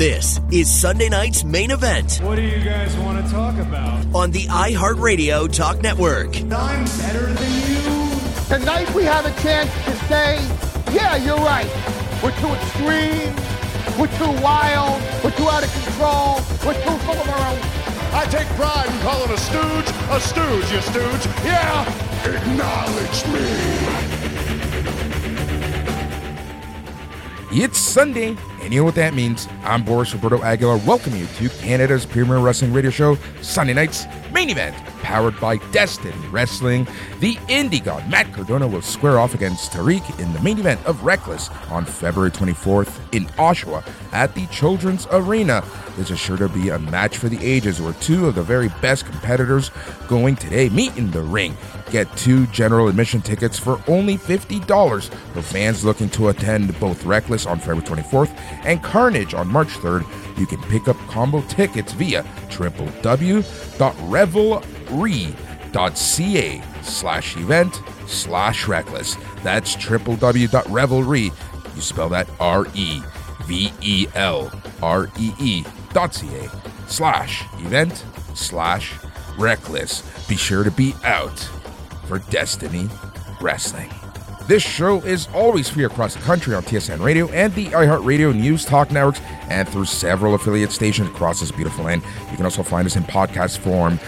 This is Sunday night's main event What do you guys want to talk about? on the iHeartRadio Talk Network. I'm better than you. Tonight we have a chance to say, yeah, you're right. We're too extreme. We're too wild. We're too out of control. We're too full of our own. I take pride in calling a stooge a stooge, you stooge. Yeah! Acknowledge me! It's Sunday, and you know what that means. I'm Boris Roberto Aguilar, welcoming you to Canada's premier wrestling radio show, Sunday Night's Main Event, powered by Destiny Wrestling. The Indie God Matt Cardona will square off against Tariq in the main event of Reckless on February 24th in Oshawa at the Children's Arena. This is sure to be a match for the ages where two of the very best competitors going today meet in the ring. Get two general admission tickets for only $50 for fans looking to attend both Reckless on February 24th and Carnage on March 3rd. You can pick up combo tickets via www.revelree.ca slash event slash reckless. That's www.revelree. You spell that R E V E L R E E dot C A slash event slash reckless. Be sure to be out for Destiny Wrestling. This show is always free across the country on TSN Radio and the iHeartRadio News Talk networks and through several affiliate stations across this beautiful land. You can also find us in podcast form.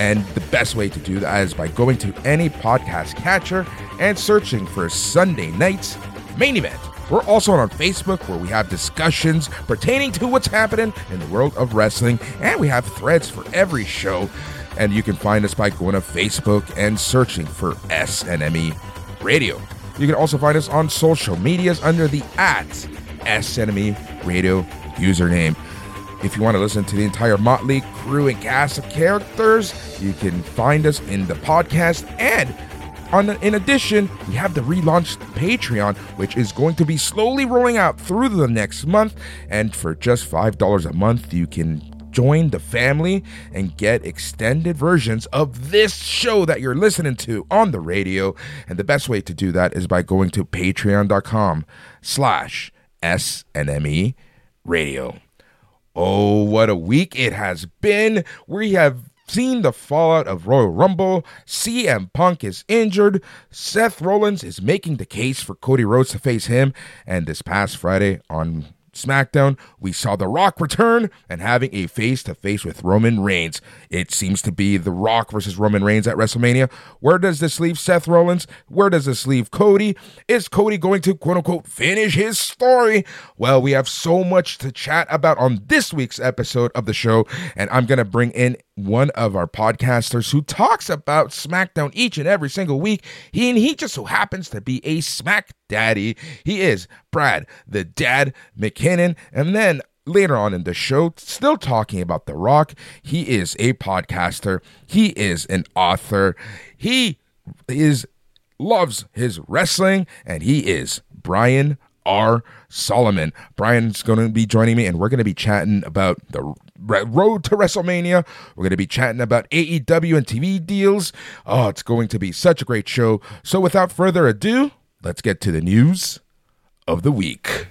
And the best way to do that is by going to any podcast catcher and searching for Sunday night's main event. We're also on Facebook where we have discussions pertaining to what's happening in the world of wrestling, and we have threads for every show. And you can find us by going to Facebook and searching for SNME Radio. You can also find us on social medias under the at SNME Radio username. If you want to listen to the entire Motley crew and cast of characters, you can find us in the podcast and on, in addition, we have the relaunched Patreon, which is going to be slowly rolling out through the next month. And for just $5 a month, you can join the family and get extended versions of this show that you're listening to on the radio. And the best way to do that is by going to patreon.com slash SNME radio. Oh, what a week it has been. We have seen the fallout of Royal Rumble. CM Punk is injured. Seth Rollins is making the case for Cody Rhodes to face him. And this past Friday on SmackDown, we saw The Rock return and having a face to face with Roman Reigns. It seems to be The Rock versus Roman Reigns at WrestleMania. Where does this leave Seth Rollins? Where does this leave Cody? Is Cody going to quote unquote finish his story? Well, we have so much to chat about on this week's episode of the show, and I'm going to bring in one of our podcasters who talks about SmackDown each and every single week. He and he just so happens to be a Smack Daddy. He is Brad, the Dad MacKinnon, and then later on in the show, still talking about The Rock. He is a podcaster. He is an author. He is loves his wrestling, and he is Brian R. Solomon. Brian's going to be joining me, and we're going to be chatting about the road to WrestleMania. We're going to be chatting about AEW and TV deals. Oh, it's going to be such a great show. So, without further ado, let's get to the news of the week.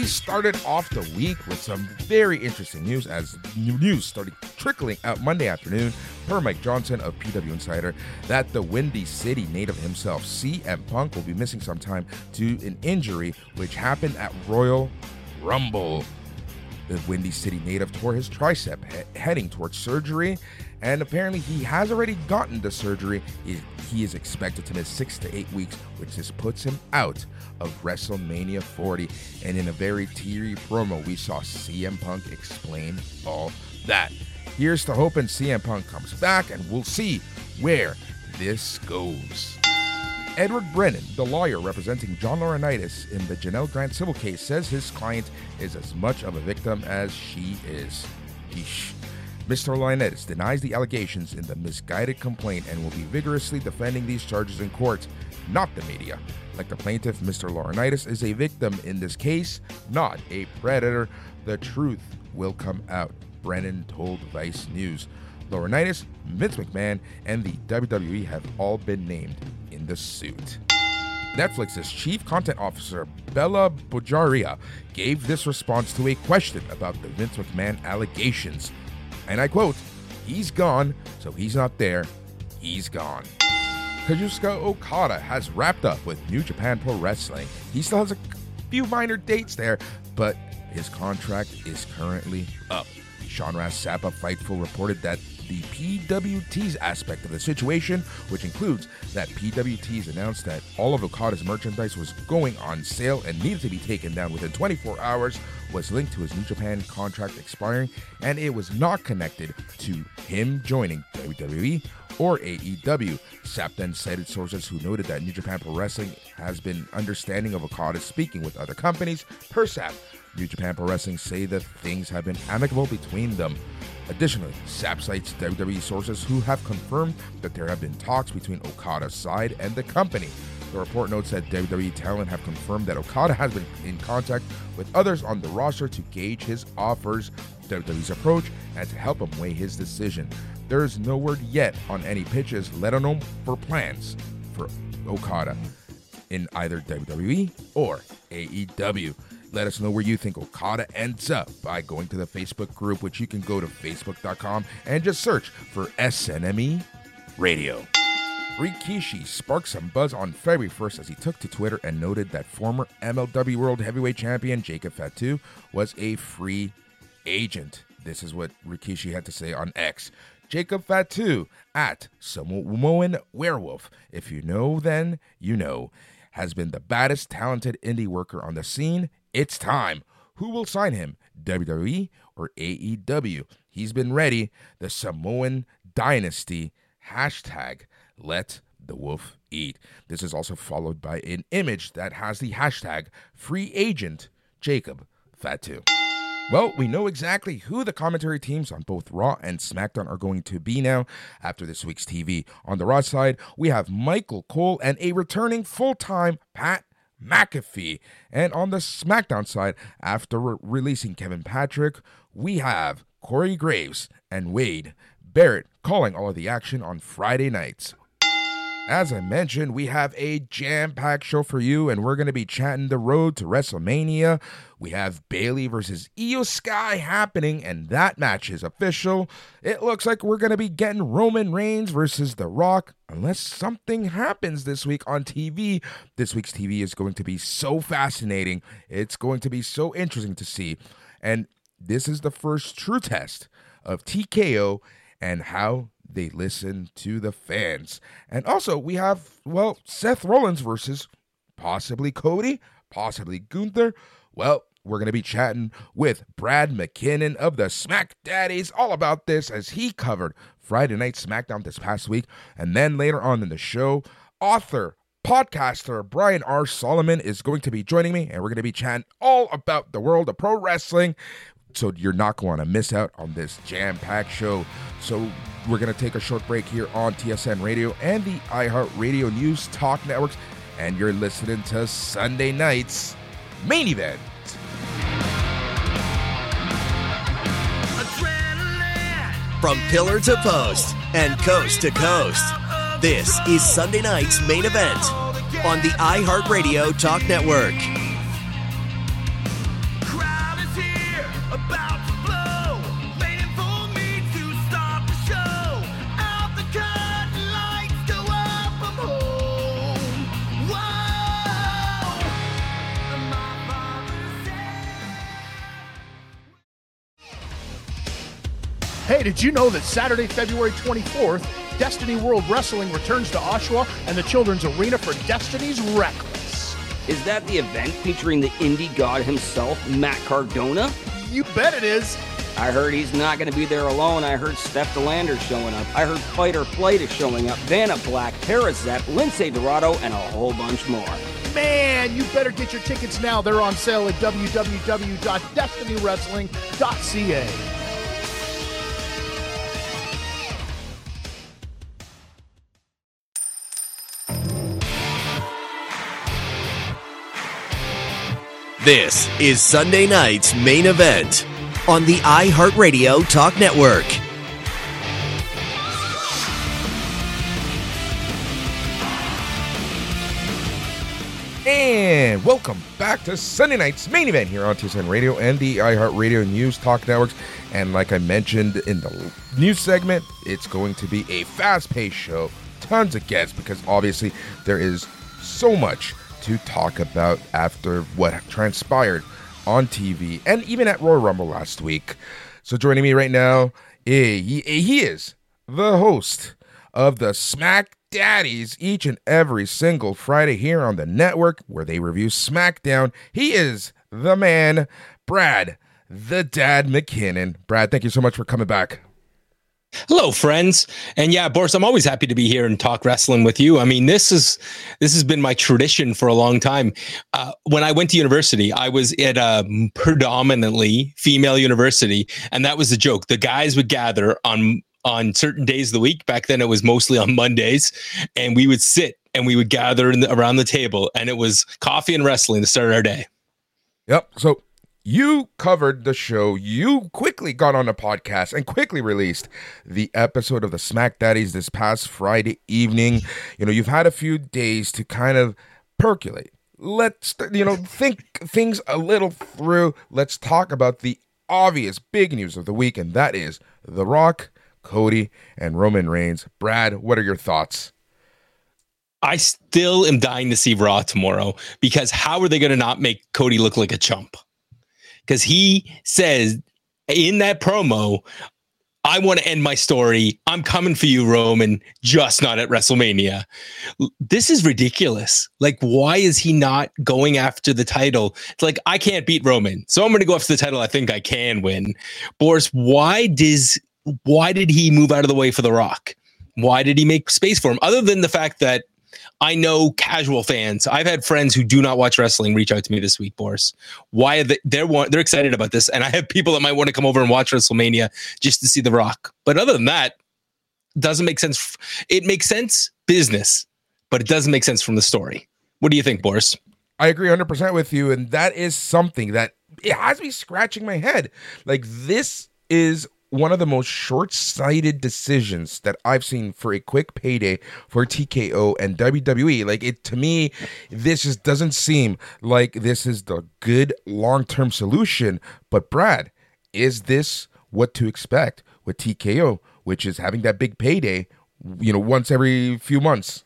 We started off the week with some very interesting news as new news started trickling out Monday afternoon per Mike Johnson of PW Insider that the Windy City native himself, CM Punk, will be missing some time due to an injury which happened at Royal Rumble. The Windy City native tore his tricep he- heading towards surgery, and apparently he has already gotten the surgery. He, he is expected to miss six to eight weeks, which just puts him out of WrestleMania 40. And in a very teary promo, we saw CM Punk explain all that. Here's to hoping CM Punk comes back, and we'll see where this goes. Edward Brennan, the lawyer representing John Laurinaitis in the Janelle Grant civil case, says his client is as much of a victim as she is. Yeesh. Mr. Laurinaitis denies the allegations in the misguided complaint and will be vigorously defending these charges in court, not the media. Like the plaintiff, Mr. Laurinaitis is a victim in this case, not a predator. The truth will come out, Brennan told Vice News. Laurinaitis, Vince McMahon, and the WWE have all been named in the suit. Netflix's chief content officer, Bela Bajaria, gave this response to a question about the Vince McMahon allegations. And I quote, He's gone, so he's not there. He's gone. Kazuchika Okada has wrapped up with New Japan Pro Wrestling. He still has a few minor dates there, but his contract is currently up. Sean Sappa Fightful reported that the PWTees aspect of the situation, which includes that PWTees announced that all of Okada's merchandise was going on sale and needed to be taken down within 24 hours, was linked to his New Japan contract expiring, and it was not connected to him joining WWE or AEW. Sapp then cited sources who noted that New Japan Pro Wrestling has been understanding of Okada speaking with other companies. Per Sapp, New Japan Pro Wrestling say that things have been amicable between them. Additionally, Sapp cites WWE sources who have confirmed that there have been talks between Okada's side and the company. The report notes that WWE talent have confirmed that Okada has been in contact with others on the roster to gauge his offers, WWE's approach, and to help him weigh his decision. There is no word yet on any pitches, let alone for plans for Okada in either WWE or AEW. Let us know where you think Okada ends up by going to the Facebook group, which you can go to facebook.com and just search for SNME Radio. Rikishi sparked some buzz on February 1st as he took to Twitter and noted that former MLW World Heavyweight Champion Jacob Fatu was a free agent. This is what Rikishi had to say on X. Jacob Fatu at Samoan Werewolf. If you know, then you know. Has been the baddest talented indie worker on the scene. It's time. Who will sign him? WWE or AEW? He's been ready. The Samoan Dynasty. Hashtag let the wolf eat. This is also followed by an image that has the hashtag free agent Jacob Fatu. Well, we know exactly who the commentary teams on both Raw and SmackDown are going to be now after this week's TV. On the Raw side, we have Michael Cole and a returning full time Pat McAfee. And on the SmackDown side, after re- releasing Kevin Patrick, we have Corey Graves and Wade Barrett calling all of the action on Friday nights. As I mentioned, we have a jam packed show for you, and we're going to be chatting the road to WrestleMania. We have Bayley versus IYO SKY happening, and that match is official. It looks like we're going to be getting Roman Reigns versus The Rock, unless something happens this week on TV. This week's TV is going to be so fascinating. It's going to be so interesting to see. And this is the first true test of TKO and how they listen to the fans. And also, we have, well, Seth Rollins versus possibly Cody, possibly Gunther. Well, we're going to be chatting with Brad MacKinnon of the Smack Daddies all about this as he covered Friday Night SmackDown this past week. And then later on in the show, author, podcaster Brian R. Solomon is going to be joining me, and we're going to be chatting all about the world of pro wrestling. So you're not going to miss out on this jam packed show. So we're going to take a short break here on TSN Radio and the iHeartRadio News Talk Networks. And you're listening to Sunday night's main event. From pillar to post and coast to coast, this is Sunday night's main event on the iHeartRadio Talk Network. Hey, did you know that Saturday, February 24th, Destiny World Wrestling returns to Oshawa and the Children's Arena for Destiny's Reckless? Is that the event featuring the indie god himself, Matt Cardona? You bet it is. I heard he's not going to be there alone. I heard Steph De Lander's showing up. I heard Fight or Flight is showing up. Vanna Black, Tara Zepp, Lince Dorado, and a whole bunch more. Man, you better get your tickets now. They're on sale at www.destinywrestling.ca. This is Sunday night's main event on the iHeartRadio Talk Network. And welcome back to Sunday night's main event here on TSN Radio and the iHeartRadio News Talk Networks. And like I mentioned in the news segment, it's going to be a fast paced show, tons of guests, because obviously there is so much to talk about after what transpired on TV and even at Royal Rumble last week. So joining me right now, eh, he, eh, he is the host of the Smack Daddies each and every single Friday here on the network where they review SmackDown. He is the man, Brad, the dad MacKinnon. Brad, thank you so much for coming back. Hello, friends. And yeah, Boris, I'm always happy to be here and talk wrestling with you. I mean, this is this has been my tradition for a long time. Uh, when I went to university, I was at a predominantly female university, and that was the joke. The guys would gather on on certain days of the week. Back then, it was mostly on Mondays, and we would sit and we would gather the, around the table, and it was coffee and wrestling to start our day. Yep. So you covered the show. You quickly got on a podcast and quickly released the episode of the Smack Daddies this past Friday evening. You know, you've had a few days to kind of percolate. Let's, you know, think things a little through. Let's talk about the obvious big news of the week, and that is The Rock, Cody, and Roman Reigns. Brad, what are your thoughts? I still am dying to see Raw tomorrow because how are they going to not make Cody look like a chump? Because he says in that promo, I want to end my story. I'm coming for you, Roman, just not at WrestleMania. This is ridiculous. Like, why is he not going after the title? It's like, I can't beat Roman. So I'm going to go after the title I think I can win. Boris, why does why did he move out of the way for The Rock? Why did he make space for him? Other than the fact that I know casual fans. I've had friends who do not watch wrestling reach out to me this week, Boris. Why they, they're they're excited about this, and I have people that might want to come over and watch WrestleMania just to see The Rock. But other than that, doesn't make sense. It makes sense business, but it doesn't make sense from the story. What do you think, Boris? I agree 100% with you, and that is something that it has me scratching my head. Like this is one of the most short-sighted decisions that I've seen for a quick payday for TKO and WWE. Like it to me, this just doesn't seem like this is the good long-term solution. But Brad, is this what to expect with TKO, which is having that big payday, you know, once every few months?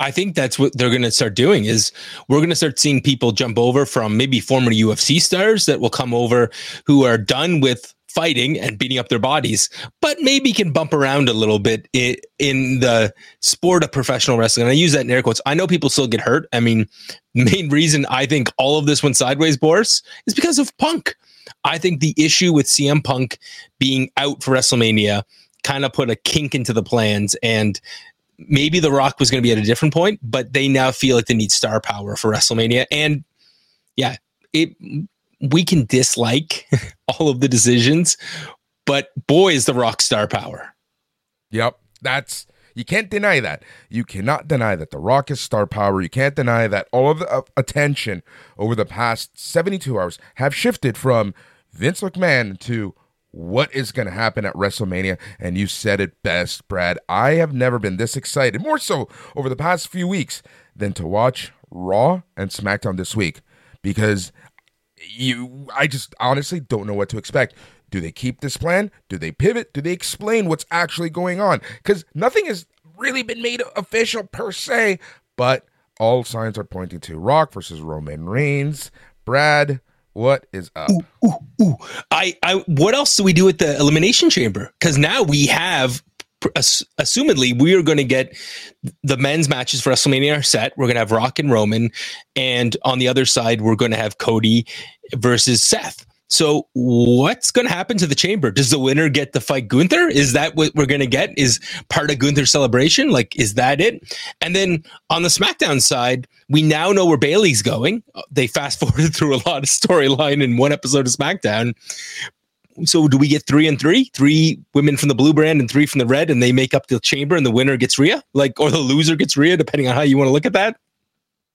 I think that's what they're going to start doing is we're going to start seeing people jump over from maybe former UFC stars that will come over who are done with fighting and beating up their bodies, but maybe can bump around a little bit in, the sport of professional wrestling. And I use that in air quotes. I know people still get hurt. I mean, main reason I think all of this went sideways, Boris, is because of Punk. I think the issue with CM Punk being out for WrestleMania kind of put a kink into the plans and maybe The Rock was going to be at a different point, but they now feel like they need star power for WrestleMania. And yeah, it we can dislike all of the decisions, but boy, is the rock star power. Yep. That's you can't deny that. You cannot deny that the Rock is star power. You can't deny that all of the uh, attention over the past 72 hours have shifted from Vince McMahon to what is going to happen at WrestleMania. And you said it best, Brad. I have never been this excited, more so over the past few weeks, than to watch Raw and SmackDown this week because you I just honestly don't know what to expect. Do they keep this plan? Do they pivot? Do they explain what's actually going on? Because nothing has really been made official per se, but all signs are pointing to Rock versus Roman Reigns. Brad, what is up? Ooh, ooh, ooh. I, I, what else do we do at the Elimination Chamber? Because now we have assumedly we are going to get the men's matches for WrestleMania are set. We're going to have Rock and Roman, and on the other side, we're going to have Cody versus Seth. So what's going to happen to the chamber? Does the winner get to fight Gunther? Is that what we're going to get? Is part of Gunther's celebration? Like, is that it? And then on the SmackDown side, we now know where Bayley's going. They fast forwarded through a lot of storyline in one episode of SmackDown so do we get three and three? Three women from the blue brand and three from the red, and they make up the chamber, and the winner gets Rhea, like, or the loser gets Rhea, depending on how you want to look at that.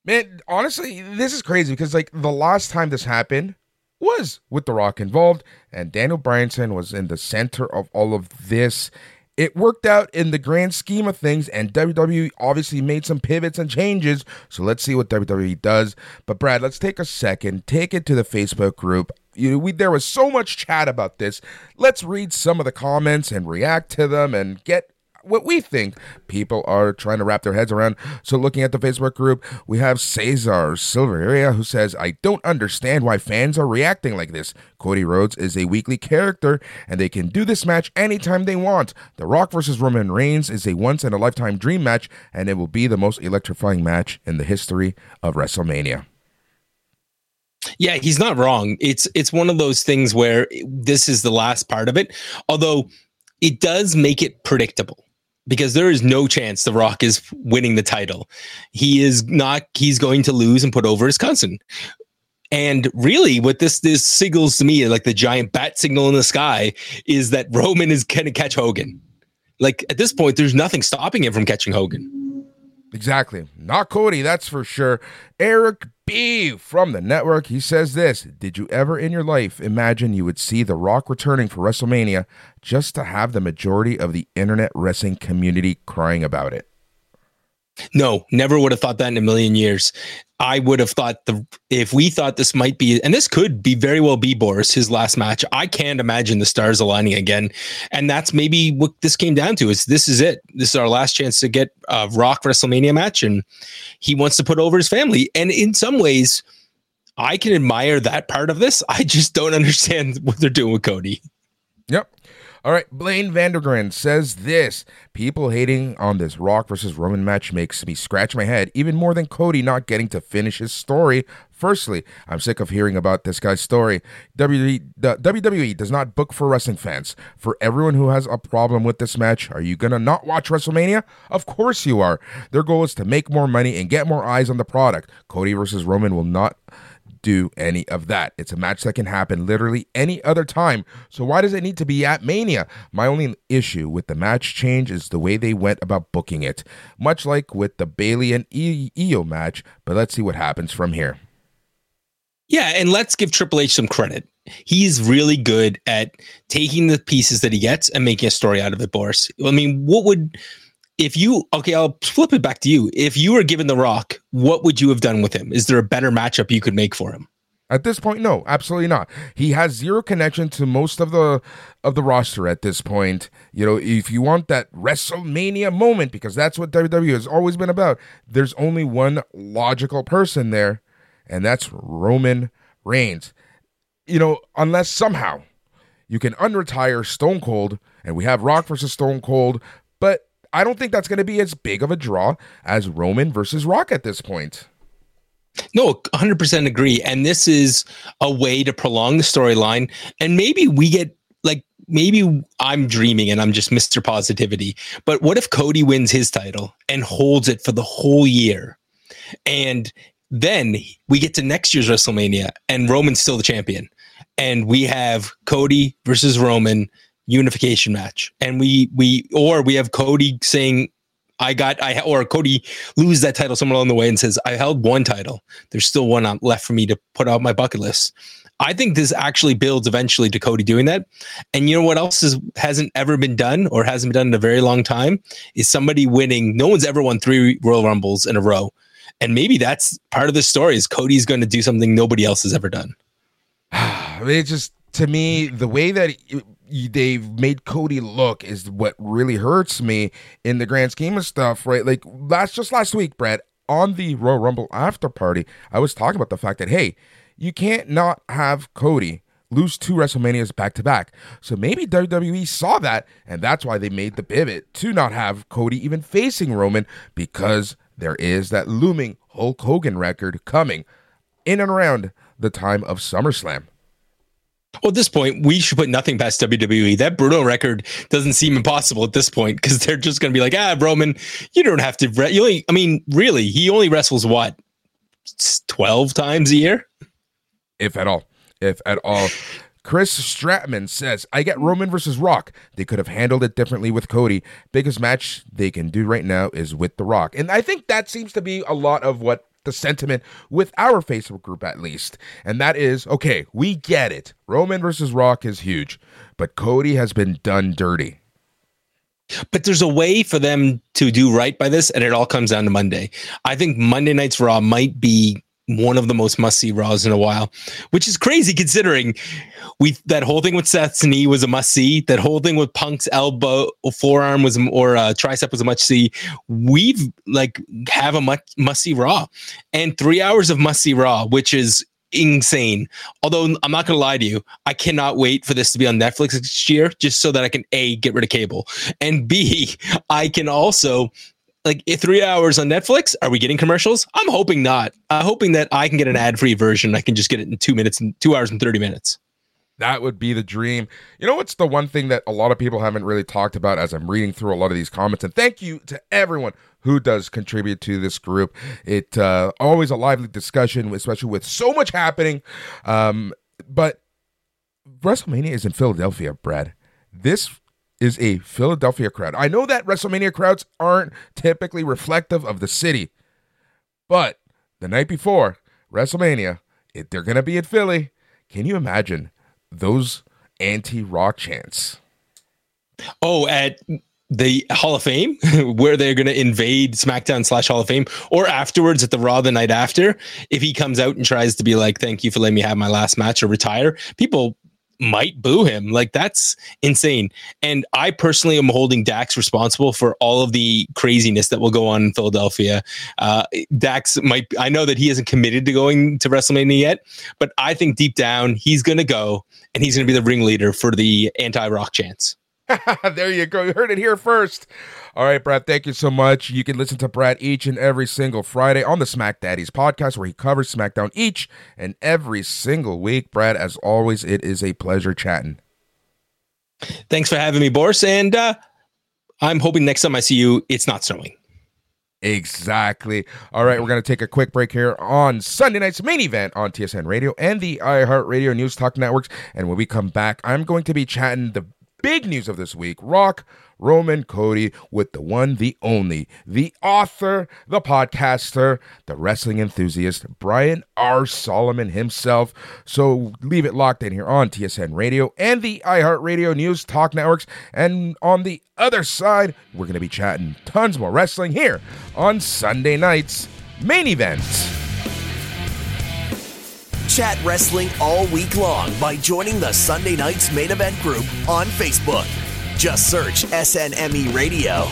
Man, honestly, this is crazy because like the last time this happened was with The Rock involved, and Daniel Bryanson was in the center of all of this. It worked out in the grand scheme of things, and WWE obviously made some pivots and changes. So let's see what WWE does. But Brad, let's take a second, take it to the Facebook group. You, we, there was so much chat about this. Let's read some of the comments and react to them and get what we think people are trying to wrap their heads around. So, looking at the Facebook group, we have Cesar Silveria who says, I don't understand why fans are reacting like this. Cody Rhodes is a weekly character, and they can do this match anytime they want. The Rock versus Roman Reigns is a once in a lifetime dream match, and it will be the most electrifying match in the history of WrestleMania. Yeah, he's not wrong. It's it's one of those things where this is the last part of it. Although it does make it predictable because there is no chance The Rock is winning the title. He is not. He's going to lose and put over his cousin. And really, what this this signals to me, like the giant bat signal in the sky, is that Roman is going to catch Hogan. Like at this point, there's nothing stopping him from catching Hogan. Exactly. Not Cody, that's for sure. Eric B from the network, he says this Did you ever in your life imagine you would see The Rock returning for WrestleMania just to have the majority of the internet wrestling community crying about it? No, never would have thought that in a million years. I would have thought the if we thought this might be, and this could be very well be Boris his last match. I can't imagine the stars aligning again, and that's maybe what this came down to. Is this is it? This is our last chance to get a Rock WrestleMania match, and he wants to put over his family. And in some ways, I can admire that part of this. I just don't understand what they're doing with Cody. Yep. All right, Blaine Vandergren says this People hating on this Rock versus Roman match makes me scratch my head even more than Cody not getting to finish his story. Firstly, I'm sick of hearing about this guy's story. WWE, does not book for wrestling fans. For everyone who has a problem with this match, are you going to not watch WrestleMania? Of course you are. Their goal is to make more money and get more eyes on the product. Cody versus Roman will not do any of that. It's a match that can happen literally any other time. So why does it need to be at Mania? My only issue with the match change is the way they went about booking it, much like with the Bayley and Iyo match. But let's see what happens from here. Yeah, and let's give Triple H some credit. He's really good at taking the pieces that he gets and making a story out of it, Boris. I mean, what would if you okay, I'll flip it back to you. If you were given the rock, what would you have done with him? Is there a better matchup you could make for him? At this point, no, absolutely not. He has zero connection to most of the of the roster at this point. You know, if you want that WrestleMania moment, because that's what WWE has always been about, there's only one logical person there, and that's Roman Reigns. You know, unless somehow you can unretire Stone Cold, and we have Rock versus Stone Cold, but I don't think that's going to be as big of a draw as Roman versus Rock at this point. No, 100% agree. And this is a way to prolong the storyline. And maybe we get like, maybe I'm dreaming and I'm just Mr. Positivity. But what if Cody wins his title and holds it for the whole year? And then we get to next year's WrestleMania and Roman's still the champion. And we have Cody versus Roman unification match. And we, we, or we have Cody saying, I got I or Cody lose that title somewhere along the way and says I held one title. There's still one left for me to put out my bucket list. I think this actually builds eventually to Cody doing that. And you know what else is hasn't ever been done or hasn't been done in a very long time is somebody winning. No one's ever won three Royal Rumbles in a row. And maybe that's part of the story is Cody's going to do something nobody else has ever done. I mean, it's just to me the way that it, they've made Cody look is what really hurts me in the grand scheme of stuff, right? Like last just last week, Brad, on the Royal Rumble after party, I was talking about the fact that hey, you can't not have Cody lose two WrestleManias back to back. So maybe WWE saw that, and that's why they made the pivot to not have Cody even facing Roman because there is that looming Hulk Hogan record coming in and around the time of SummerSlam. Well, at this point, we should put nothing past WWE. That Bruno record doesn't seem impossible at this point because they're just going to be like, ah, Roman, you don't have to. Re- you only, I mean, really, he only wrestles what twelve times a year, if at all, if at all. Chris Stratman says, I get Roman versus Rock. They could have handled it differently with Cody. Biggest match they can do right now is with The Rock. And I think that seems to be a lot of what the sentiment with our Facebook group at least. And that is okay, we get it. Roman versus Rock is huge, but Cody has been done dirty. But there's a way for them to do right by this, and it all comes down to Monday. I think Monday night's Raw might be one of the most must see Raws in a while, which is crazy considering we that whole thing with Seth's knee was a must see. That whole thing with Punk's elbow, forearm was or uh, tricep was a must see. We've like have a much must see Raw, and three hours of must see Raw, which is insane. Although I'm not gonna lie to you, I cannot wait for this to be on Netflix next year, just so that I can a get rid of cable, and b I can also like eh, three hours on Netflix. Are we getting commercials? I'm hoping not. I'm hoping that I can get an ad free version. I can just get it in two minutes and two hours and thirty minutes. That would be the dream. You know what's the one thing that a lot of people haven't really talked about as I'm reading through a lot of these comments, and thank you to everyone who does contribute to this group. It uh, always a lively discussion, especially with so much happening. Um, but WrestleMania is in Philadelphia, Brad. This is a Philadelphia crowd. I know that WrestleMania crowds aren't typically reflective of the city, but the night before WrestleMania, it, they're going to be in Philly. Can you imagine those anti-rock chants? Oh, at the Hall of Fame, where they're going to invade SmackDown slash Hall of Fame, or afterwards at the Raw the night after, if he comes out and tries to be like, "Thank you for letting me have my last match" or retire, people might boo him. Like that's insane. And I personally am holding Dax responsible for all of the craziness that will go on in Philadelphia. Uh, Dax might, I know that he isn't committed to going to WrestleMania yet, but I think deep down he's going to go and he's going to be the ringleader for the anti rock chants. there you go. You heard it here first. All right, Brad, thank you so much. You can listen to Brad each and every single Friday on the Smack Daddies podcast, where he covers SmackDown each and every single week. Brad, as always, it is a pleasure chatting. Thanks for having me, Boris. And uh, I'm hoping next time I see you, it's not snowing. Exactly. All right, we're going to take a quick break here on Sunday night's main event on TSN Radio and the iHeartRadio News Talk Networks. And when we come back, I'm going to be chatting the big news of this week Rock, Roman, Cody with the one, the only, the author, the podcaster, the wrestling enthusiast, Brian R. Solomon himself. So leave it locked in here on TSN Radio and the iHeartRadio News Talk Networks. And on the other side, we're going to be chatting tons more wrestling here on Sunday night's main event. Chat wrestling all week long by joining the Sunday Night's Main Event group on Facebook. Just search SNME Radio.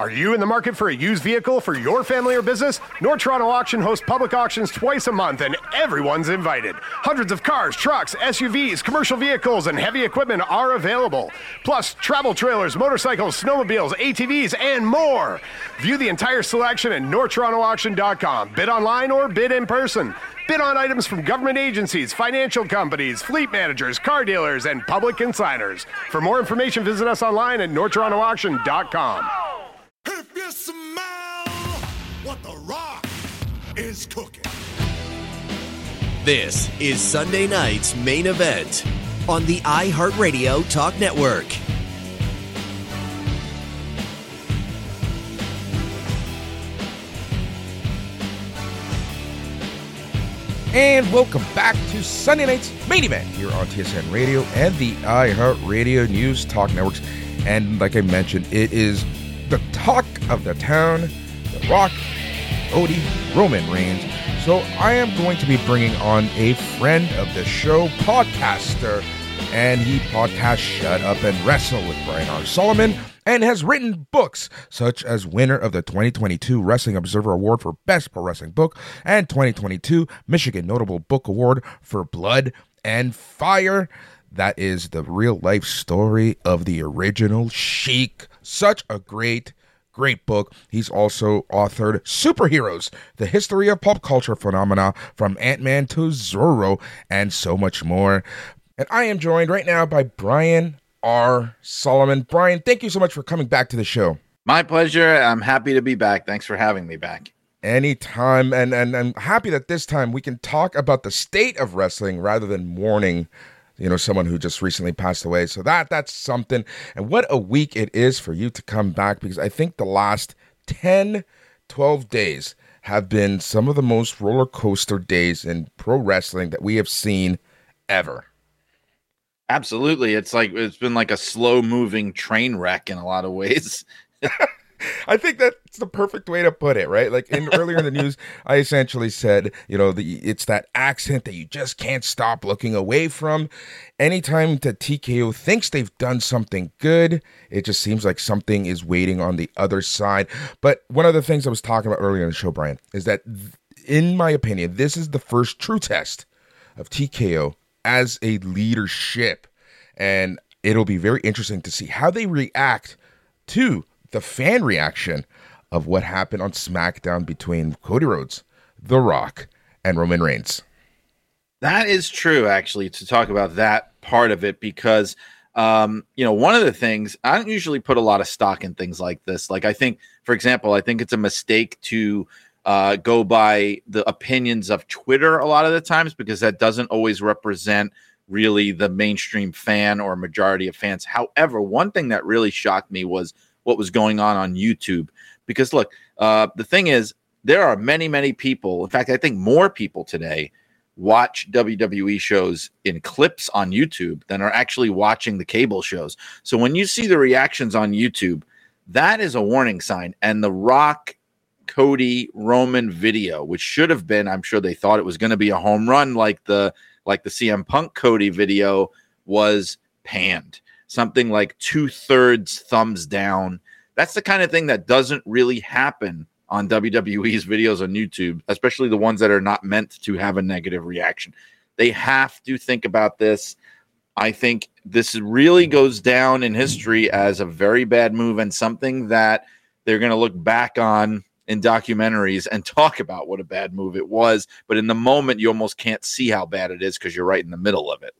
Are you in the market for a used vehicle for your family or business? North Toronto Auction hosts public auctions twice a month and everyone's invited. Hundreds of cars, trucks, SUVs, commercial vehicles, and heavy equipment are available. Plus, travel trailers, motorcycles, snowmobiles, ATVs, and more. View the entire selection at NorthTorontoAuction.com. Bid online or bid in person. Bid on items from government agencies, financial companies, fleet managers, car dealers, and public consigners. For more information, visit us online at NorthTorontoAuction.com. If smell what the rock is cooking. This is Sunday night's main event on the iHeartRadio Talk Network. And welcome back to Sunday night's main event here on TSN Radio and the iHeartRadio News Talk Networks. And like I mentioned, it is the talk of the town, The Rock, Odie, Roman Reigns. So I am going to be bringing on a friend of the show, podcaster, and he podcasts Shut Up and Wrestle with Brian R. Solomon and has written books such as winner of the 2022 Wrestling Observer Award for Best Pro Wrestling Book and 2022 Michigan Notable Book Award for Blood and Fire. That is the real life story of the original Sheik. Such a great, great book. He's also authored Superheroes, the history of pop culture phenomena from Ant Man to Zorro, and so much more. And I am joined right now by Brian R. Solomon. Brian, thank you so much for coming back to the show. My pleasure. I'm happy to be back. Thanks for having me back. Anytime, and and I'm happy that this time we can talk about the state of wrestling rather than mourning, you know, someone who just recently passed away. So that that's something. And what a week it is for you to come back because I think the last 10, 12 days have been some of the most roller coaster days in pro wrestling that we have seen ever. Absolutely. It's like it's been like a slow moving train wreck in a lot of ways. I think that's the perfect way to put it, right? Like in earlier in the news, I essentially said, you know, the it's that accent that you just can't stop looking away from. Anytime that TKO thinks they've done something good, it just seems like something is waiting on the other side. But one of the things I was talking about earlier in the show, Brian, is that in my opinion, this is the first true test of TKO as a leadership. And it'll be very interesting to see how they react to the fan reaction of what happened on SmackDown between Cody Rhodes, The Rock, and Roman Reigns. That is true, actually, to talk about that part of it because, um, you know, one of the things I don't usually put a lot of stock in things like this. Like, I think, for example, I think it's a mistake to uh, go by the opinions of Twitter a lot of the times because that doesn't always represent really the mainstream fan or majority of fans. However, one thing that really shocked me was what was going on on YouTube. Because look, uh, the thing is, there are many, many people. In fact, I think more people today watch WWE shows in clips on YouTube than are actually watching the cable shows. So when you see the reactions on YouTube, that is a warning sign. And the Rock Cody Roman video, which should have been, I'm sure they thought it was going to be a home run like the like the CM Punk Cody video was panned. Something like two thirds thumbs down. That's the kind of thing that doesn't really happen on WWE's videos on YouTube, especially the ones that are not meant to have a negative reaction. They have to think about this. I think this really goes down in history as a very bad move and something that they're going to look back on in documentaries and talk about what a bad move it was. But in the moment, you almost can't see how bad it is because you're right in the middle of it.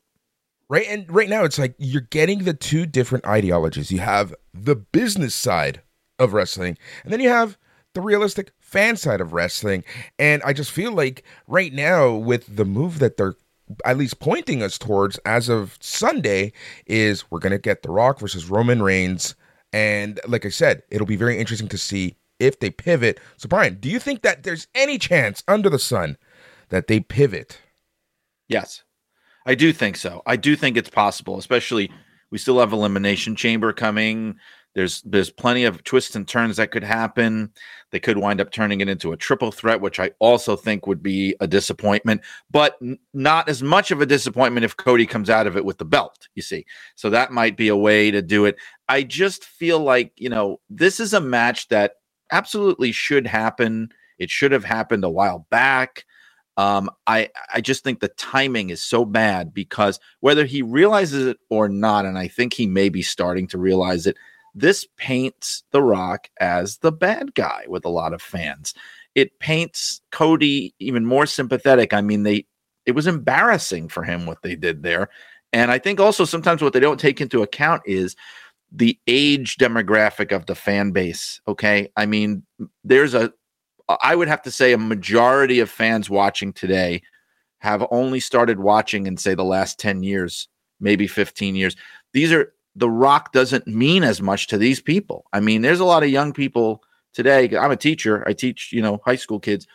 Right. And right now, it's like you're getting the two different ideologies. You have the business side of wrestling, and then you have the realistic fan side of wrestling. And I just feel like right now, with the move that they're at least pointing us towards as of Sunday, is we're going to get The Rock versus Roman Reigns. And like I said, it'll be very interesting to see if they pivot. So, Brian, do you think that there's any chance under the sun that they pivot? Yes, I do think so. I do think it's possible, especially we still have Elimination Chamber coming. There's there's plenty of twists and turns that could happen. They could wind up turning it into a triple threat, which I also think would be a disappointment, but n- not as much of a disappointment if Cody comes out of it with the belt, you see. So that might be a way to do it. I just feel like, you know, this is a match that absolutely should happen. It should have happened a while back. Um, I I just think the timing is so bad because whether he realizes it or not, and I think he may be starting to realize it, this paints The Rock as the bad guy with a lot of fans. It paints Cody even more sympathetic. I mean, they it was embarrassing for him what they did there. And I think also sometimes what they don't take into account is the age demographic of the fan base. Okay. I mean, there's a, I would have to say a majority of fans watching today have only started watching in, say, the last 10 years, maybe 15 years. These are, The Rock doesn't mean as much to these people. I mean, there's a lot of young people today. I'm a teacher, I teach, you know, high school kids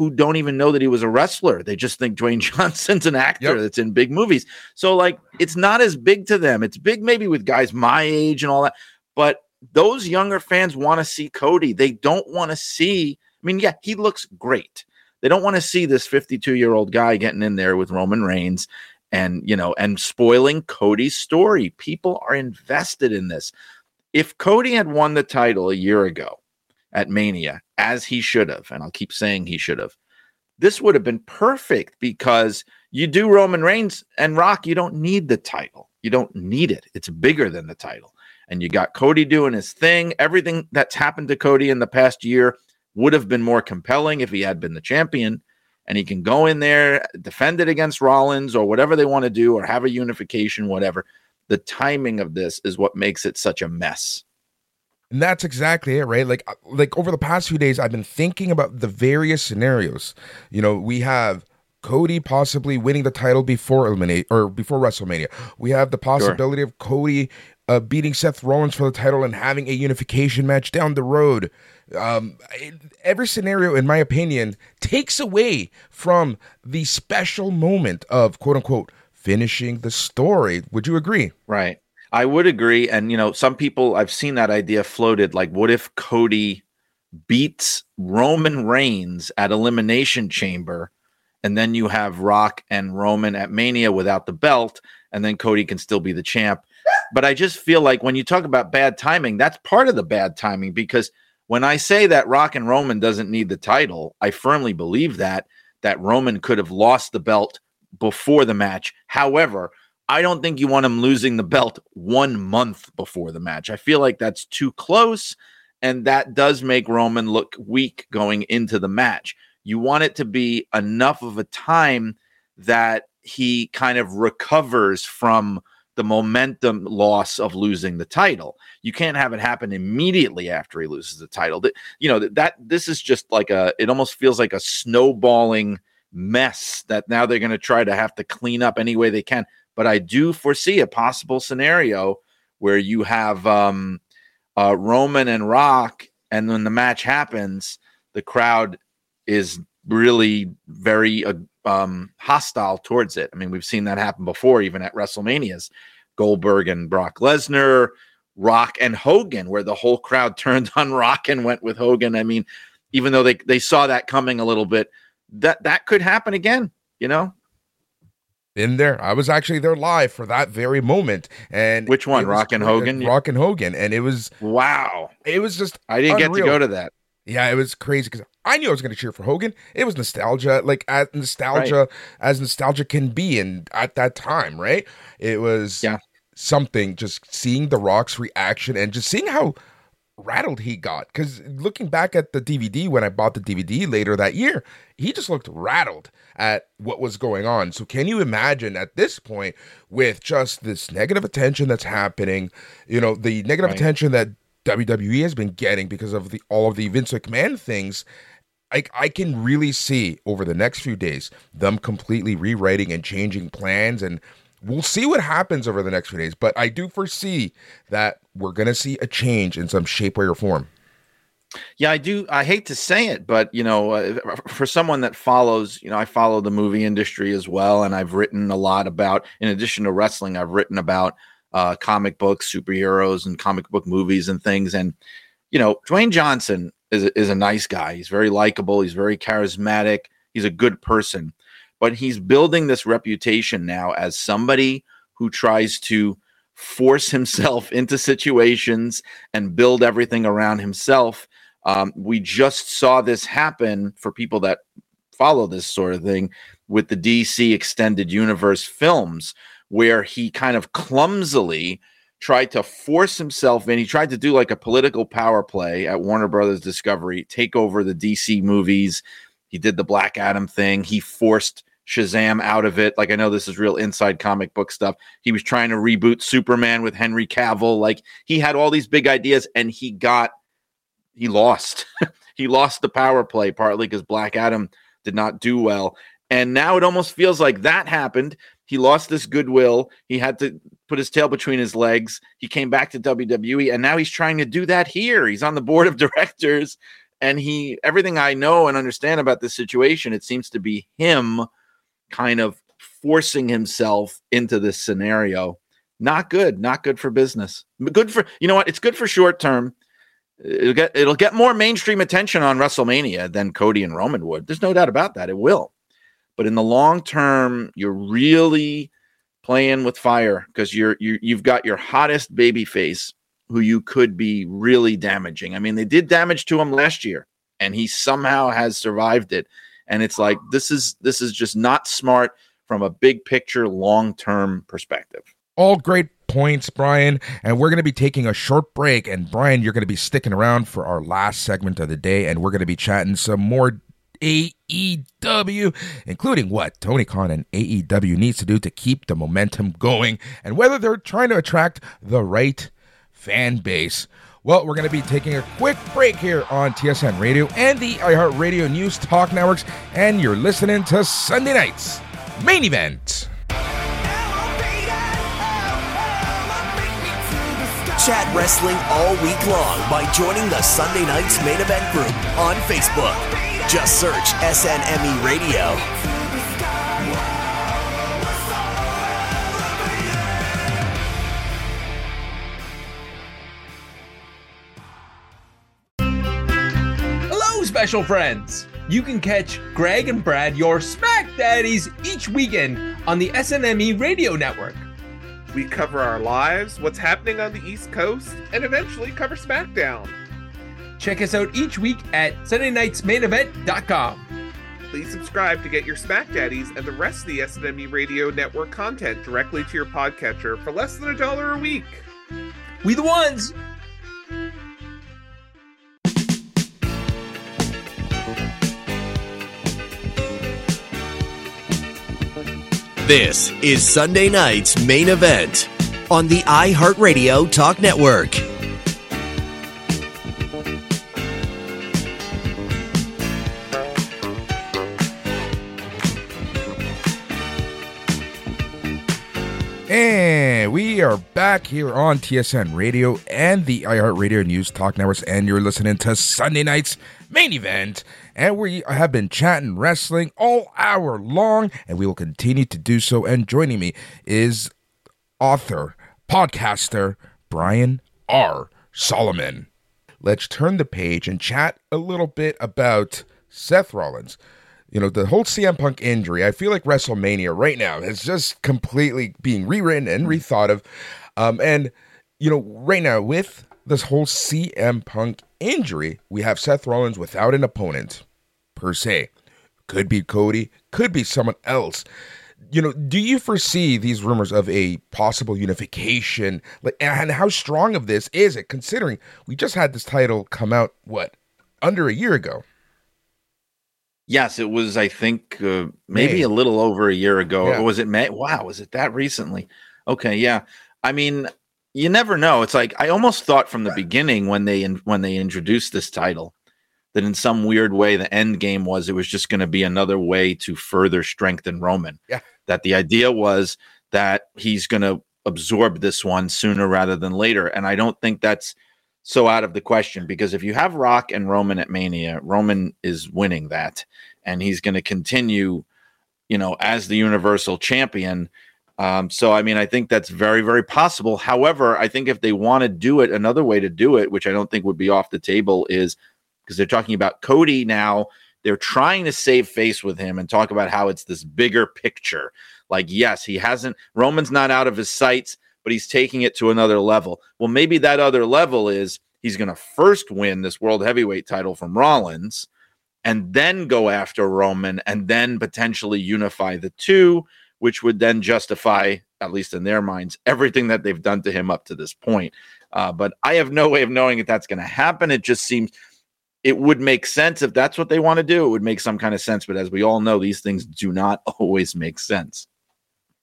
who don't even know that he was a wrestler. They just think Dwayne Johnson's an actor yep. that's in big movies. So like it's not as big to them. It's big maybe with guys my age and all that. But those younger fans want to see Cody. They don't want to see I mean, yeah, he looks great. They don't want to see this 52-year-old guy getting in there with Roman Reigns and, you know, and spoiling Cody's story. People are invested in this. If Cody had won the title a year ago, at Mania, as he should have. And I'll keep saying he should have. This would have been perfect because you do Roman Reigns and Rock, you don't need the title. You don't need it. It's bigger than the title. And you got Cody doing his thing. Everything that's happened to Cody in the past year would have been more compelling if he had been the champion. And he can go in there, defend it against Rollins or whatever they want to do, or have a unification, whatever. The timing of this is what makes it such a mess. And that's exactly it, right? Like, uh, like over the past few days, I've been thinking about the various scenarios. You know, we have Cody possibly winning the title before eliminate or before WrestleMania. We have the possibility sure. of Cody uh, beating Seth Rollins for the title and having a unification match down the road. Um, every scenario, in my opinion, takes away from the special moment of quote unquote finishing the story. Would you agree? Right. I would agree. And, you know, some people, I've seen that idea floated like, what if Cody beats Roman Reigns at Elimination Chamber? And then you have Rock and Roman at Mania without the belt, and then Cody can still be the champ. But I just feel like when you talk about bad timing, that's part of the bad timing because when I say that Rock and Roman doesn't need the title, I firmly believe that that Roman could have lost the belt before the match. However, I don't think you want him losing the belt one month before the match. I feel like that's too close, and that does make Roman look weak going into the match. You want it to be enough of a time that he kind of recovers from the momentum loss of losing the title. You can't have it happen immediately after he loses the title. That you know that, that this is just like a it almost feels like a snowballing mess that now they're going to try to have to clean up any way they can. But I do foresee a possible scenario where you have um, uh, Roman and Rock, and when the match happens, the crowd is really very uh, um, hostile towards it. I mean, we've seen that happen before, even at WrestleManias. Goldberg and Brock Lesnar, Rock and Hogan, where the whole crowd turned on Rock and went with Hogan. I mean, even though they, they saw that coming a little bit, that that could happen again, you know? in there. I was actually there live for that very moment. And Which one, Rock and Hogan? Rock and Hogan, and it was wow. It was just I didn't get to go to that. Yeah, it was crazy because I knew I was going to cheer for Hogan. It was nostalgia, like as nostalgia as nostalgia can be, and at that time, right? It was yeah something. Just seeing the Rock's reaction and just seeing how rattled he got. Because looking back at the DVD when I bought the DVD later that year, he just looked rattled at what was going on. So can you imagine at this point with just this negative attention that's happening, you know, the negative Right. attention that WWE has been getting because of the all of the Vince McMahon things. I, I can really see over the next few days them completely rewriting and changing plans and we'll see what happens over the next few days but i do foresee that we're going to see a change in some shape or form Yeah, I do. I hate to say it, but you know, uh, for someone that follows, you know, I follow the movie industry as well, and I've written a lot about. In addition to wrestling, I've written about uh, comic books, superheroes, and comic book movies and things. And you know, Dwayne Johnson is is a nice guy. He's very likable. He's very charismatic. He's a good person, but he's building this reputation now as somebody who tries to force himself into situations and build everything around himself. Um, we just saw this happen for people that follow this sort of thing with the DC Extended Universe films, where he kind of clumsily tried to force himself in. He tried to do like a political power play at Warner Brothers Discovery, take over the DC movies. He did the Black Adam thing. He forced Shazam out of it. Like I know this is real inside comic book stuff. He was trying to reboot Superman with Henry Cavill. Like he had all these big ideas and he got he lost. he lost the power play partly because Black Adam did not do well. And now it almost feels like that happened. He lost this goodwill. He had to put his tail between his legs. He came back to WWE and now he's trying to do that here. He's on the board of directors and he everything I know and understand about this situation, it seems to be him kind of forcing himself into this scenario. Not good, not good for business. Good for you know what? It's good for short term. It'll get it'll get more mainstream attention on WrestleMania than Cody and Roman would. There's no doubt about that. It will. But in the long term, you're really playing with fire because you're you you've got your hottest baby face who you could be really damaging. I mean, they did damage to him last year, and he somehow has survived it. And it's like this is this is just not smart from a big picture, long term perspective. all great points brian and we're going to be taking a short break and brian you're going to be sticking around for our last segment of the day and we're going to be chatting some more AEW, including what Tony Khan and AEW needs to do to keep the momentum going and whether they're trying to attract the right fan base. Well, we're going to be taking a quick break here on TSN Radio and the iHeartRadio News Talk Networks, and you're listening to Sunday Night's Main Event. Chat wrestling all week long by joining the Sunday Night's Main Event group on Facebook. Just search SNME Radio. Hello, special friends! You can catch Greg and Brad, your Smack Daddies, each weekend on the SNME Radio Network. We cover our lives, what's happening on the East Coast, and eventually cover SmackDown. Check us out each week at SundayNightsMainEvent.com. Please subscribe to get your Smack Daddies and the rest of the SNME Radio Network content directly to your podcatcher for less than a dollar a week. We the ones! This is Sunday night's main event on the iHeartRadio Talk Network. We are back here on TSN Radio and the iHeartRadio News Talk Networks, and you're listening to Sunday night's main event. And we have been chatting wrestling all hour long, and we will continue to do so. And joining me is author, podcaster, Brian R. Solomon. Let's turn the page and chat a little bit about Seth Rollins you know, the whole CM Punk injury, I feel like WrestleMania right now is just completely being rewritten and rethought of. Um, and, you know, right now with this whole CM Punk injury, we have Seth Rollins without an opponent per se. Could be Cody, could be someone else. You know, do you foresee these rumors of a possible unification? Like, and how strong of this is it, considering we just had this title come out what under a year ago? Yes, it was. I think uh, maybe May. a little over a year ago. Yeah. Or was it May? Wow, was it that recently? Okay, yeah. I mean, you never know. It's like I almost thought from the beginning when they in, when they introduced this title that in some weird way the end game was it was just going to be another way to further strengthen Roman. Yeah. That the idea was that he's going to absorb this one sooner rather than later, and I don't think that's so out of the question because if you have Rock and Roman at Mania, Roman is winning that, and he's going to continue, you know, as the Universal Champion. Um, so, I mean, I think that's very, very possible. However, I think if they want to do it, another way to do it, which I don't think would be off the table, is because they're talking about Cody now. They're trying to save face with him and talk about how it's this bigger picture. Like, yes, he hasn't, Roman's not out of his sights, but he's taking it to another level. Well, maybe that other level is he's going to first win this world heavyweight title from Rollins and then go after Roman and then potentially unify the two, which would then justify, at least in their minds, everything that they've done to him up to this point. Uh, but I have no way of knowing if that's going to happen. It just seems it would make sense if that's what they want to do. It would make some kind of sense. But as we all know, these things do not always make sense.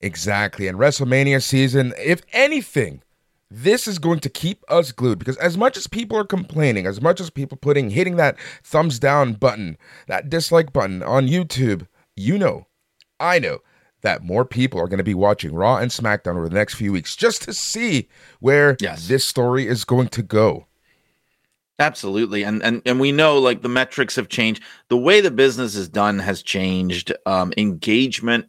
Exactly. And WrestleMania season, if anything, this is going to keep us glued because as much as people are complaining, as much as people putting hitting that thumbs down button, that dislike button on YouTube, you know, I know that more people are going to be watching Raw and SmackDown over the next few weeks just to see where Yes. this story is going to go. Absolutely. And and and we know like the metrics have changed. The way the business is done has changed. Um, engagement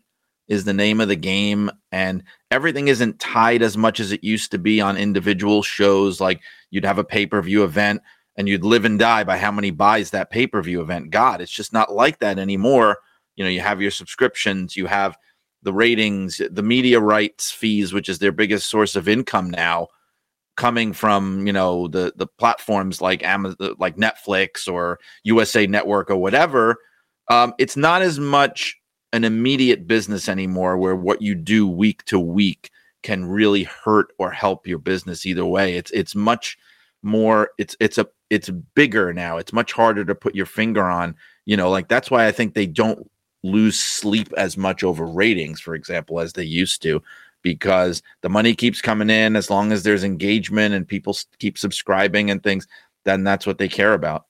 is the name of the game and everything isn't tied as much as it used to be on individual shows like you'd have a pay-per-view event and you'd live and die by how many buys that pay-per-view event got. It's just not like that anymore. You know, you have your subscriptions, you have the ratings, the media rights fees, which is their biggest source of income now coming from you know the the platforms like Amazon, like Netflix or USA Network or whatever, um, it's not as much an immediate business anymore, where what you do week to week can really hurt or help your business either way. It's it's much more. It's it's a it's bigger now. It's much harder to put your finger on. You know, like that's why I think they don't lose sleep as much over ratings, for example, as they used to because the money keeps coming in as long as there's engagement and people keep subscribing and things then that's what they care about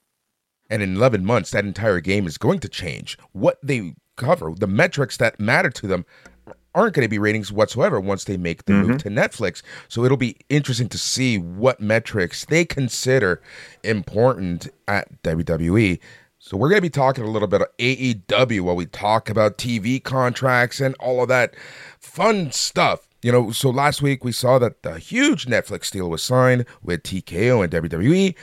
And in 11 months, that entire game is going to change. What they cover, the metrics that matter to them, aren't going to be ratings whatsoever once they make the move Mhm. to Netflix. So it'll be interesting to see what metrics they consider important at WWE. So we're going to be talking a little bit of AEW while we talk about TV contracts and all of that fun stuff. You know, so last week we saw that the huge Netflix deal was signed with TKO and WWE.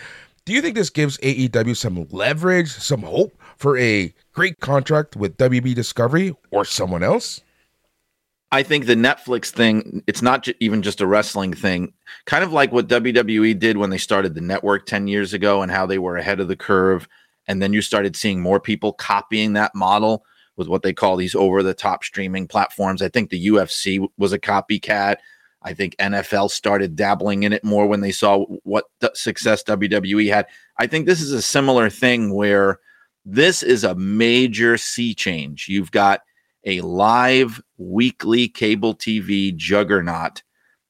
Do you think this gives AEW some leverage, some hope for a great contract with WB Discovery or someone else? I think the Netflix thing, it's not even just a wrestling thing. Kind of like what WWE did when they started the network 10 years ago and how they were ahead of the curve. And then you started seeing more people copying that model with what they call these over the top streaming platforms. I think the UFC was a copycat. I think NFL started dabbling in it more when they saw what success WWE had. I think this is a similar thing where this is a major sea change. You've got a live weekly cable TV juggernaut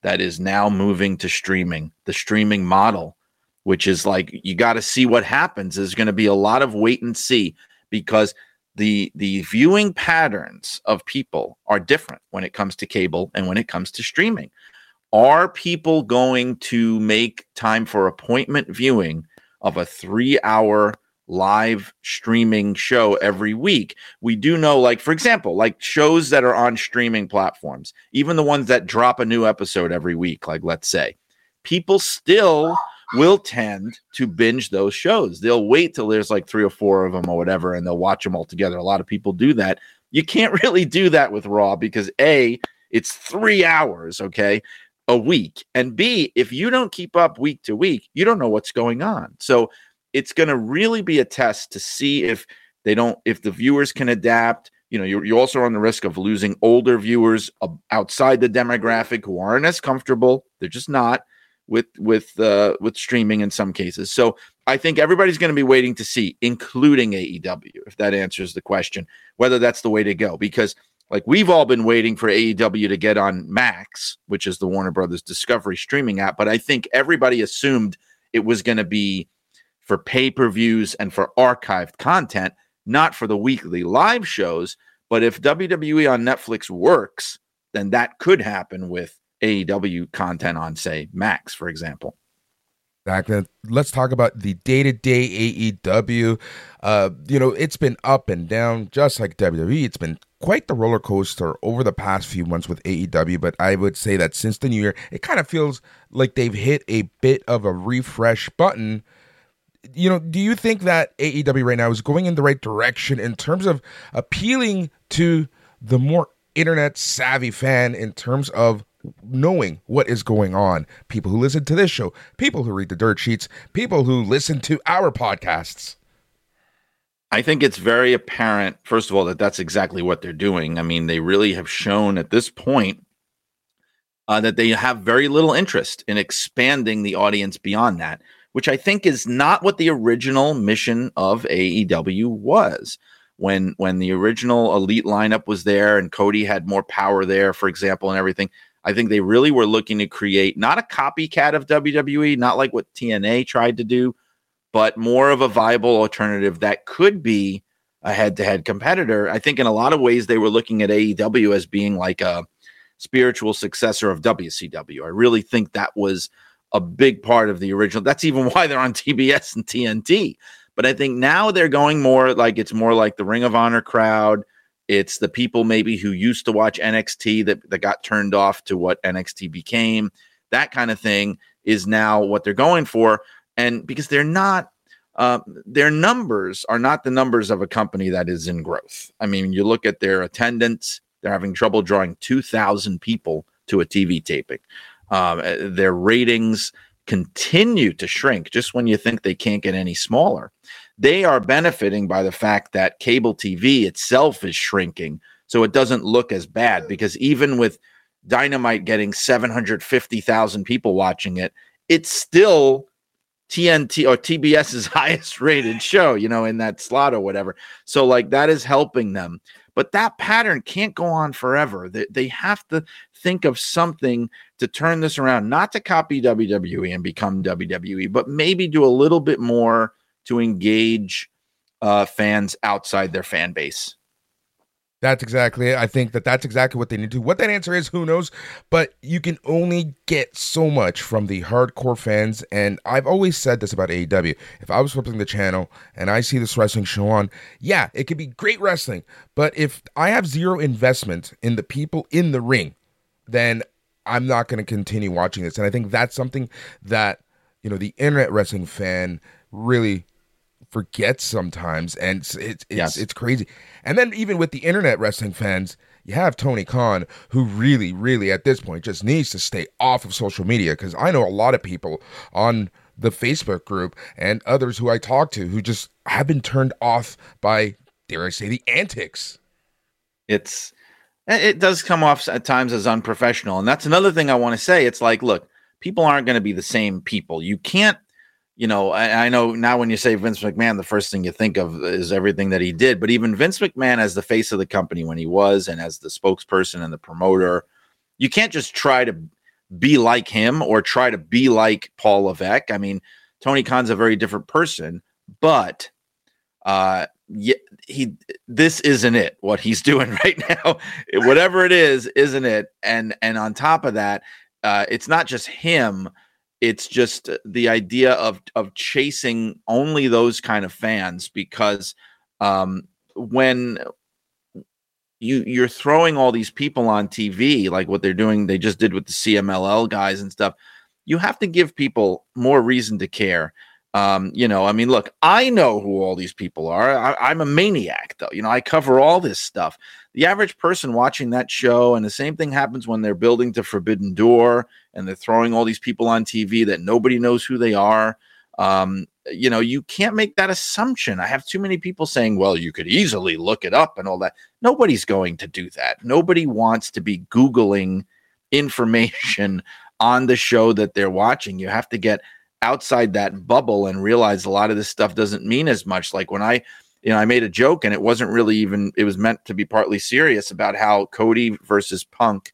that is now moving to streaming, the streaming model, which is like you got to see what happens. There's going to be a lot of wait and see because the the viewing patterns of people are different when it comes to cable and when it comes to streaming. Are people going to make time for appointment viewing of a 3-hour live streaming show every week. We do know, like, for example, like shows that are on streaming platforms, even the ones that drop a new episode every week, like, let's say, people still will tend to binge those shows. They'll wait till there's like three or four of them or whatever, and they'll watch them all together. A lot of people do that. You can't really do that with Raw because A, it's three hours, okay, a week. And B, if you don't keep up week to week, you don't know what's going on. So it's going to really be a test to see if they don't, if the viewers can adapt. You know, you're, you're also on the risk of losing older viewers uh, outside the demographic who aren't as comfortable. They're just not with with uh, with streaming in some cases. So I think everybody's going to be waiting to see, including AEW, if that answers the question, whether that's the way to go. Because like we've all been waiting for AEW to get on Max, which is the Warner Brothers Discovery streaming app, but I think everybody assumed it was going to be for pay per views and for archived content, not for the weekly live shows. But if WWE on Netflix works, then that could happen with AEW content on, say, Max, for example. Exactly. Let's talk about the day to day AEW. Uh, you know, it's been up and down, just like WWE. It's been quite the roller coaster over the past few months with AEW. But I would say that since the new year, it kind of feels like they've hit a bit of a refresh button. You know, do you think that AEW right now is going in the right direction in terms of appealing to the more internet savvy fan in terms of knowing what is going on. People who listen to this show, people who read the dirt sheets, people who listen to our podcasts. I think it's very apparent, first of all, that that's exactly what they're doing. I mean, they really have shown at this point uh, that they have very little interest in expanding the audience beyond that, which I think is not what the original mission of AEW was. When when the original elite lineup was there and Cody had more power there, for example, and everything, I think they really were looking to create not a copycat of WWE, not like what TNA tried to do, but more of a viable alternative that could be a head-to-head competitor. I think in a lot of ways they were looking at AEW as being like a spiritual successor of WCW. I really think that was a big part of the original. That's even why they're on TBS and TNT. But I think now they're going more like it's more like the Ring of Honor crowd. It's the people maybe who used to watch NXT that, that got turned off to what NXT became. That kind of thing is now what they're going for. And because they're not, uh, their numbers are not the numbers of a company that is in growth. I mean, you look at their attendance, they're having trouble drawing 2,000 people to a TV taping. Um, uh, their ratings continue to shrink just when you think they can't get any smaller. They are benefiting by the fact that cable TV itself is shrinking. So it doesn't look as bad because even with Dynamite getting 750,000 people watching it, it's still TNT or TBS's highest rated show, you know, in that slot or whatever. So, like, that is helping them. But that pattern can't go on forever. They, they have to think of something to turn this around, not to copy WWE and become WWE, but maybe do a little bit more to engage uh, fans outside their fan base. That's exactly it. I think that that's exactly what they need to do. What that answer is, who knows? But you can only get so much from the hardcore fans. And I've always said this about AEW. If I was flipping the channel and I see this wrestling show on, yeah, it could be great wrestling. But if I have zero investment in the people in the ring, then I'm not going to continue watching this. And I think that's something that, you know, the internet wrestling fan really forgets sometimes, and it's it's it's, Yes. it's crazy. And then even with the internet wrestling fans, you have Tony Khan, who really, really at this point just needs to stay off of social media because I know a lot of people on the Facebook group and others who I talk to who just have been turned off by, dare I say, the antics. It's it it does come off at times as unprofessional, and that's another thing I want to say. It's like, look, people aren't going to be the same people. You can't, you know. I, I know now when you say Vince McMahon, the first thing you think of is everything that he did. But even Vince McMahon, as the face of the company when he was, and as the spokesperson and the promoter, you can't just try to be like him or try to be like Paul Levesque. I mean, Tony Khan's a very different person, but uh he this isn't it what he's doing right now whatever it is isn't it and and on top of that uh it's not just him it's just the idea of of chasing only those kind of fans because um when you you're throwing all these people on TV like what they're doing they just did with the CMLL guys and stuff you have to give people more reason to care um, you know, I mean, look, I know who all these people are. I, I'm a maniac, though. You know, I cover all this stuff. The average person watching that show, and the same thing happens when they're building to Forbidden Door and they're throwing all these people on TV that nobody knows who they are. Um, you know, you can't make that assumption. I have too many people saying, well, you could easily look it up and all that. Nobody's going to do that. Nobody wants to be Googling information on the show that they're watching. You have to get outside that bubble and realize a lot of this stuff doesn't mean as much. Like when I, you know, I made a joke and it wasn't really even, it was meant to be partly serious about how Cody versus Punk,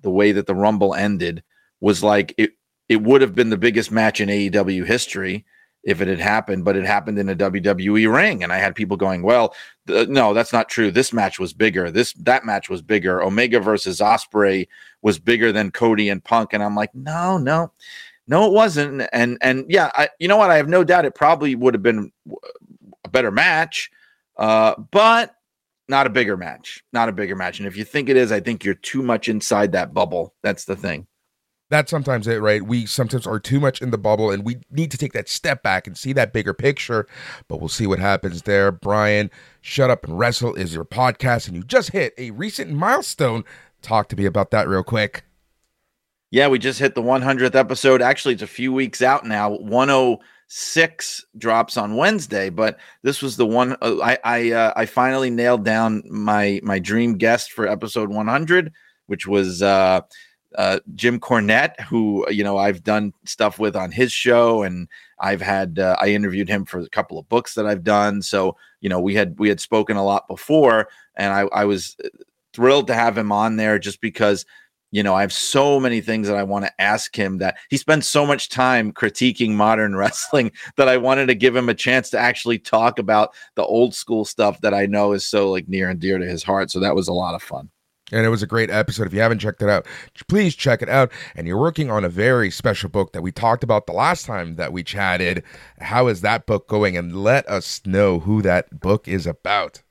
the way that the Rumble ended was like it, it would have been the biggest match in AEW history if it had happened, but it happened in a WWE ring. And I had people going, well, th- no, that's not true. This match was bigger. This, that match was bigger. Omega versus Ospreay was bigger than Cody and Punk. And I'm like, no, no, no, it wasn't. And and yeah, I, you know what? I have no doubt it probably would have been a better match, uh, but not a bigger match. Not a bigger match. And if you think it is, I think you're too much inside that bubble. That's the thing. That's sometimes it, right? We sometimes are too much in the bubble and we need to take that step back and see that bigger picture, but we'll see what happens there. Brian, Shut Up and Wrestle is your podcast, and you just hit a recent milestone. Talk to me about that real quick. Yeah, we just hit the 100th episode. Actually, it's a few weeks out now. 106 drops on Wednesday, but this was the one uh, I I uh, I finally nailed down my my dream guest for episode 100, which was uh, uh, Jim Cornette, who you know I've done stuff with on his show, and I've had uh, I interviewed him for a couple of books that I've done. So you know we had we had spoken a lot before, and I I was thrilled to have him on there just because you know, I have so many things that I want to ask him that he spends so much time critiquing modern wrestling that I wanted to give him a chance to actually talk about the old school stuff that I know is so like near and dear to his heart. So that was a lot of fun. And it was a great episode. If you haven't checked it out, please check it out. And you're working on a very special book that we talked about the last time that we chatted. How is that book going? And let us know who that book is about.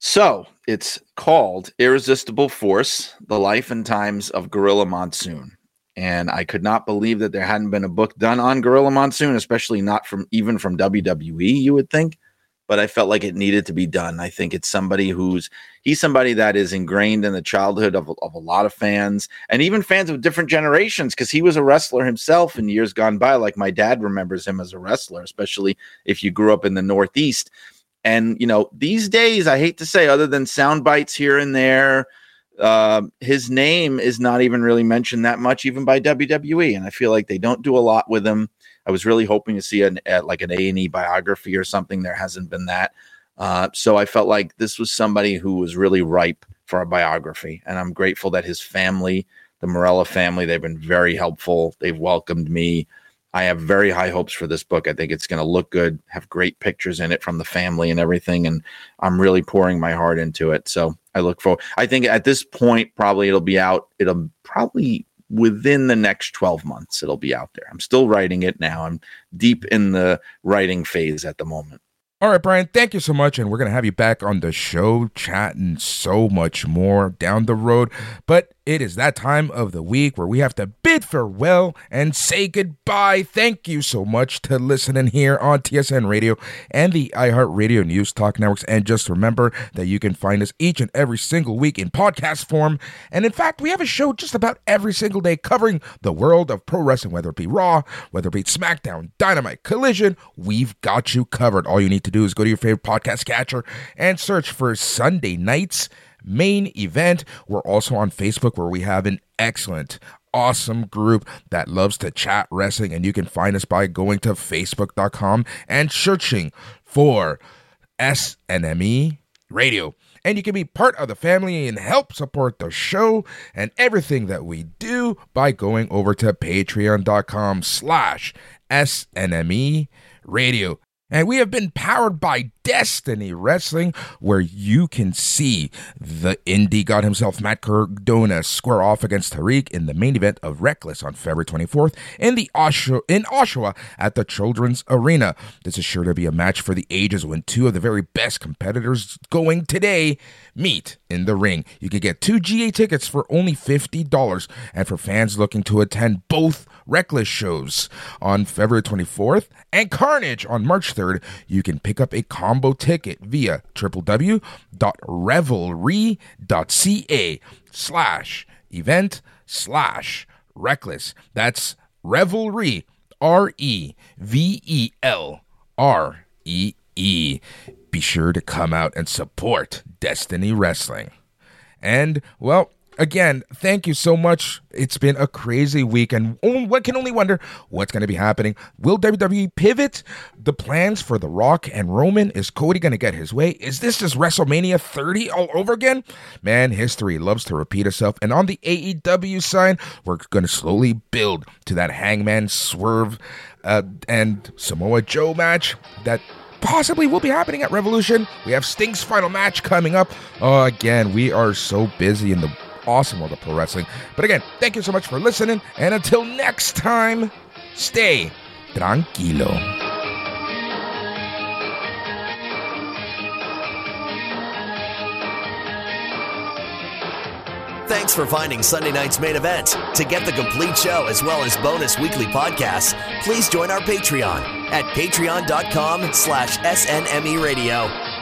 So it's called Irresistible Force The Life and Times of Gorilla Monsoon. And I could not believe that there hadn't been a book done on Gorilla Monsoon, especially not from even from WWE, you would think. But I felt like it needed to be done. I think it's somebody who's he's somebody that is ingrained in the childhood of, of a lot of fans and even fans of different generations because he was a wrestler himself in years gone by. Like my dad remembers him as a wrestler, especially if you grew up in the Northeast. And you know, these days, I hate to say, other than sound bites here and there, uh, his name is not even really mentioned that much, even by WWE. And I feel like they don't do a lot with him. I was really hoping to see an uh, like an A and E biography or something. There hasn't been that. Uh, so I felt like this was somebody who was really ripe for a biography, and I'm grateful that his family, the Marella family, they've been very helpful. They've welcomed me. I have very high hopes for this book. I think it's going to look good, have great pictures in it from the family and everything, and I'm really pouring my heart into it. So I look forward. I think at this point, probably it'll be out. It'll probably within the next 12 months it'll be out there. I'm still writing it now. I'm deep in the writing phase at the moment. All right, Brian, thank you so much. And we're going to have you back on the show chatting so much more down the road. But it is that time of the week where we have to bid farewell and say goodbye. Thank you so much to listening here on TSN Radio and the iHeartRadio News Talk Networks. And just remember that you can find us each and every single week in podcast form. And in fact, we have a show just about every single day covering the world of pro wrestling, whether it be Raw, whether it be SmackDown, Dynamite, Collision. We've got you covered. All you need to do is go to your favorite podcast catcher and search for Sunday nights main event. We're also on Facebook where we have an excellent awesome group that loves to chat wrestling and you can find us by going to facebook.com and searching for SNME Radio. And you can be part of the family and help support the show and everything that we do by going over to patreon.com slash SNME Radio. And we have been powered by Destiny Wrestling, where you can see the indie god himself, Matt Cardona, square off against Tariq in the main event of Reckless on February 24th in the Oshawa, in Oshawa at the Children's Arena. This is sure to be a match for the ages when two of the very best competitors going today meet in the ring. You can get two GA tickets for only $50, and for fans looking to attend both Reckless shows on February 24th and Carnage on March 3rd, you can pick up a combo ticket via www.revelree.ca slash event slash reckless. That's Revelree, R E V E L R E E. Be sure to come out and support Destiny Wrestling. And, well, again, thank you so much. It's been a crazy week, and one can only wonder what's going to be happening. Will WWE pivot the plans for The Rock and Roman? Is Cody going to get his way? Is this just WrestleMania 30 all over again? Man, history loves to repeat itself. And on the AEW side, we're going to slowly build to that Hangman Swerve uh, and Samoa Joe match that possibly will be happening at Revolution. We have Sting's final match coming up. Oh, again, we are so busy in the awesome world of pro wrestling. But again, thank you so much for listening. And until next time, stay tranquilo. Thanks for finding Sunday night's main event. To get the complete show as well as bonus weekly podcasts, please join our Patreon at patreon.com slash snme radio.